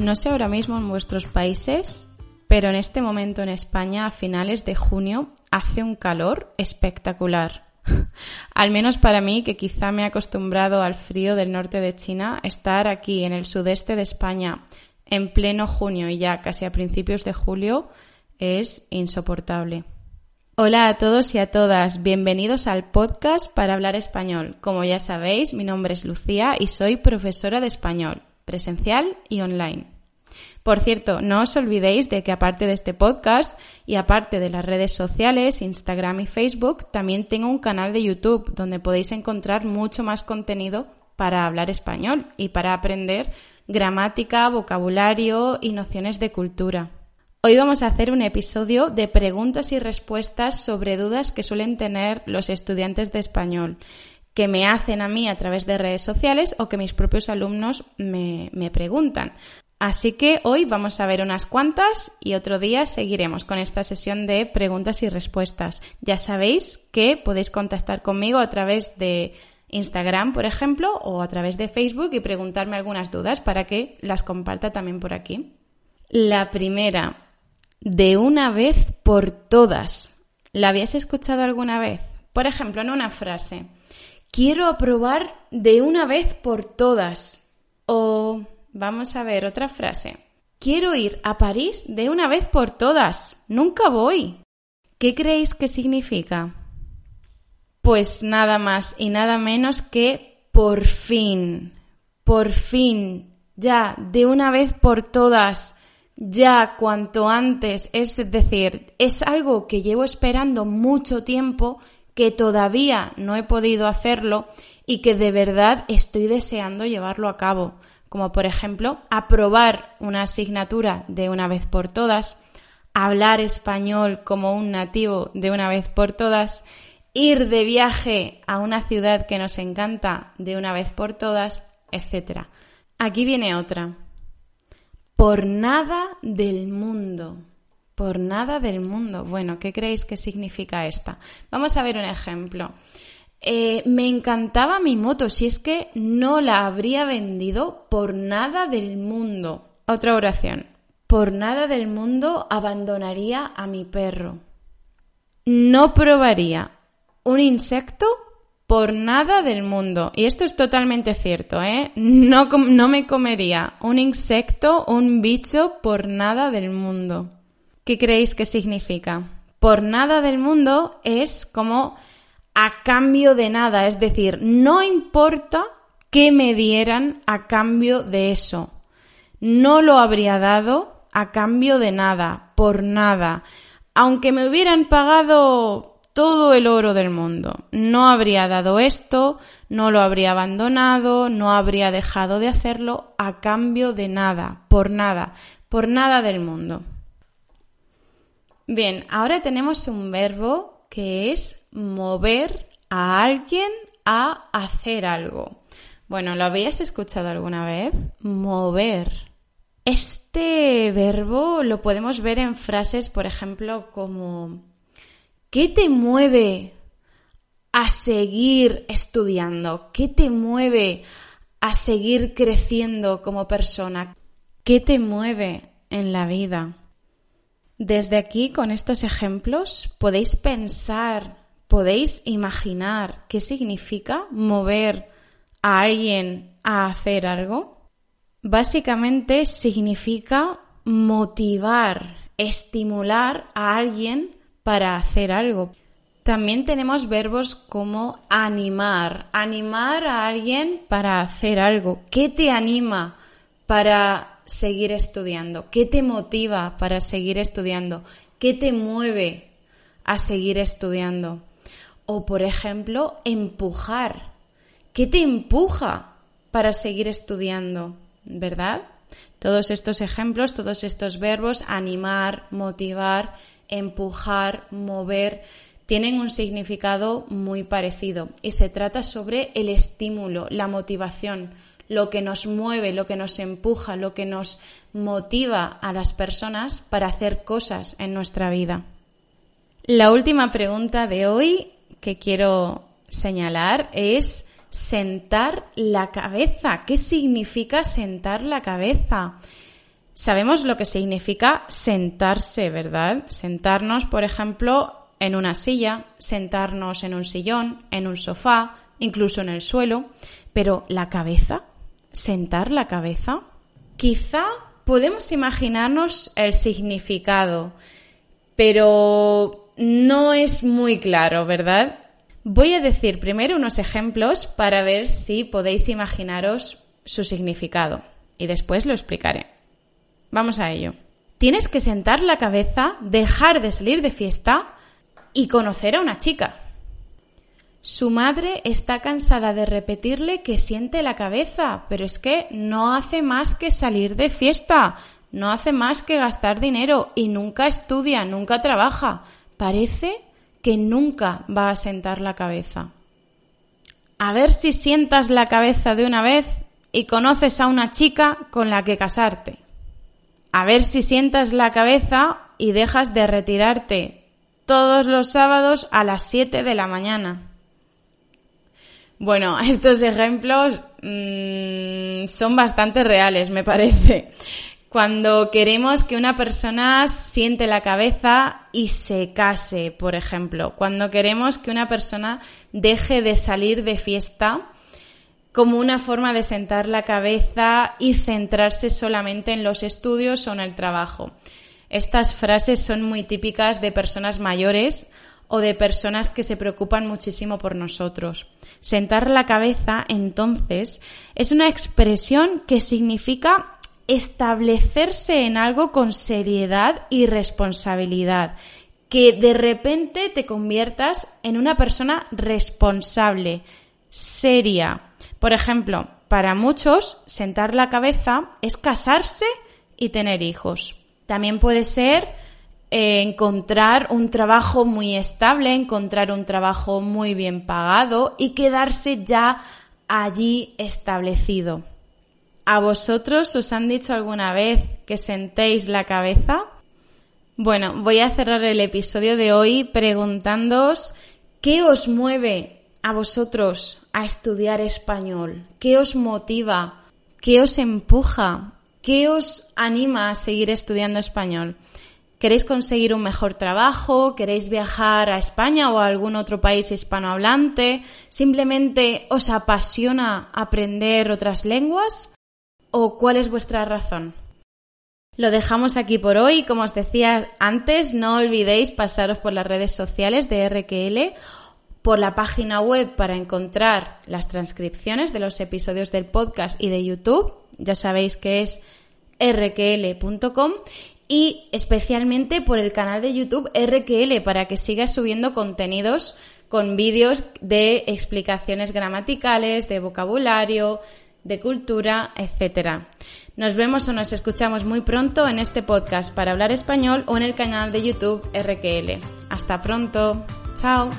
No sé ahora mismo en vuestros países, pero en este momento en España, a finales de junio, hace un calor espectacular. al menos para mí, que quizá me he acostumbrado al frío del norte de China, estar aquí en el sudeste de España en pleno junio y ya casi a principios de julio es insoportable. Hola a todos y a todas, bienvenidos al podcast para hablar español. Como ya sabéis, mi nombre es Lucía y soy profesora de español, presencial y online. Por cierto, no os olvidéis de que aparte de este podcast y aparte de las redes sociales, Instagram y Facebook, también tengo un canal de YouTube donde podéis encontrar mucho más contenido para hablar español y para aprender gramática, vocabulario y nociones de cultura. Hoy vamos a hacer un episodio de preguntas y respuestas sobre dudas que suelen tener los estudiantes de español, que me hacen a mí a través de redes sociales o que mis propios alumnos me, me preguntan. Así que hoy vamos a ver unas cuantas y otro día seguiremos con esta sesión de preguntas y respuestas. Ya sabéis que podéis contactar conmigo a través de Instagram, por ejemplo, o a través de Facebook y preguntarme algunas dudas para que las comparta también por aquí. La primera, de una vez por todas. ¿La habías escuchado alguna vez? Por ejemplo, en una frase. Quiero aprobar de una vez por todas. O vamos a ver otra frase. Quiero ir a París de una vez por todas. Nunca voy. ¿Qué creéis que significa? Pues nada más y nada menos que por fin. Por fin. Ya, de una vez por todas ya cuanto antes, es decir, es algo que llevo esperando mucho tiempo, que todavía no he podido hacerlo y que de verdad estoy deseando llevarlo a cabo, como por ejemplo aprobar una asignatura de una vez por todas, hablar español como un nativo de una vez por todas, ir de viaje a una ciudad que nos encanta de una vez por todas, etc. Aquí viene otra por nada del mundo. Por nada del mundo. Bueno, ¿qué creéis que significa esta? Vamos a ver un ejemplo. Eh, me encantaba mi moto, si es que no la habría vendido por nada del mundo. Otra oración. Por nada del mundo abandonaría a mi perro. No probaría un insecto por nada del mundo. Y esto es totalmente cierto, ¿eh? No, no me comería un insecto, un bicho por nada del mundo. ¿Qué creéis que significa? Por nada del mundo es como a cambio de nada, es decir, no importa qué me dieran a cambio de eso. No lo habría dado a cambio de nada, por nada. Aunque me hubieran pagado todo el oro del mundo. No habría dado esto, no lo habría abandonado, no habría dejado de hacerlo a cambio de nada, por nada, por nada del mundo. Bien, ahora tenemos un verbo que es mover a alguien a hacer algo. Bueno, ¿lo habías escuchado alguna vez? Mover. Este verbo lo podemos ver en frases, por ejemplo, como ¿Qué te mueve a seguir estudiando? ¿Qué te mueve a seguir creciendo como persona? ¿Qué te mueve en la vida? Desde aquí, con estos ejemplos, podéis pensar, podéis imaginar qué significa mover a alguien a hacer algo. Básicamente significa motivar, estimular a alguien para hacer algo. También tenemos verbos como animar, animar a alguien para hacer algo. ¿Qué te anima para seguir estudiando? ¿Qué te motiva para seguir estudiando? ¿Qué te mueve a seguir estudiando? O, por ejemplo, empujar. ¿Qué te empuja para seguir estudiando? ¿Verdad? Todos estos ejemplos, todos estos verbos, animar, motivar, empujar, mover, tienen un significado muy parecido y se trata sobre el estímulo, la motivación, lo que nos mueve, lo que nos empuja, lo que nos motiva a las personas para hacer cosas en nuestra vida. La última pregunta de hoy que quiero señalar es sentar la cabeza. ¿Qué significa sentar la cabeza? Sabemos lo que significa sentarse, ¿verdad? Sentarnos, por ejemplo, en una silla, sentarnos en un sillón, en un sofá, incluso en el suelo, pero la cabeza, sentar la cabeza, quizá podemos imaginarnos el significado, pero no es muy claro, ¿verdad? Voy a decir primero unos ejemplos para ver si podéis imaginaros su significado y después lo explicaré. Vamos a ello. Tienes que sentar la cabeza, dejar de salir de fiesta y conocer a una chica. Su madre está cansada de repetirle que siente la cabeza, pero es que no hace más que salir de fiesta, no hace más que gastar dinero y nunca estudia, nunca trabaja. Parece que nunca va a sentar la cabeza. A ver si sientas la cabeza de una vez y conoces a una chica con la que casarte. A ver si sientas la cabeza y dejas de retirarte todos los sábados a las 7 de la mañana. Bueno, estos ejemplos mmm, son bastante reales, me parece. Cuando queremos que una persona siente la cabeza y se case, por ejemplo. Cuando queremos que una persona deje de salir de fiesta como una forma de sentar la cabeza y centrarse solamente en los estudios o en el trabajo. Estas frases son muy típicas de personas mayores o de personas que se preocupan muchísimo por nosotros. Sentar la cabeza, entonces, es una expresión que significa establecerse en algo con seriedad y responsabilidad, que de repente te conviertas en una persona responsable, seria. Por ejemplo, para muchos, sentar la cabeza es casarse y tener hijos. También puede ser eh, encontrar un trabajo muy estable, encontrar un trabajo muy bien pagado y quedarse ya allí establecido. ¿A vosotros os han dicho alguna vez que sentéis la cabeza? Bueno, voy a cerrar el episodio de hoy preguntándoos qué os mueve a vosotros a estudiar español, qué os motiva, qué os empuja, qué os anima a seguir estudiando español. ¿Queréis conseguir un mejor trabajo? ¿Queréis viajar a España o a algún otro país hispanohablante? ¿Simplemente os apasiona aprender otras lenguas? ¿O cuál es vuestra razón? Lo dejamos aquí por hoy. Como os decía antes, no olvidéis pasaros por las redes sociales de RQL, por la página web para encontrar las transcripciones de los episodios del podcast y de YouTube. Ya sabéis que es rql.com y especialmente por el canal de YouTube RQL para que sigas subiendo contenidos con vídeos de explicaciones gramaticales, de vocabulario, de cultura, etc. Nos vemos o nos escuchamos muy pronto en este podcast para hablar español o en el canal de YouTube RQL. Hasta pronto. Chao.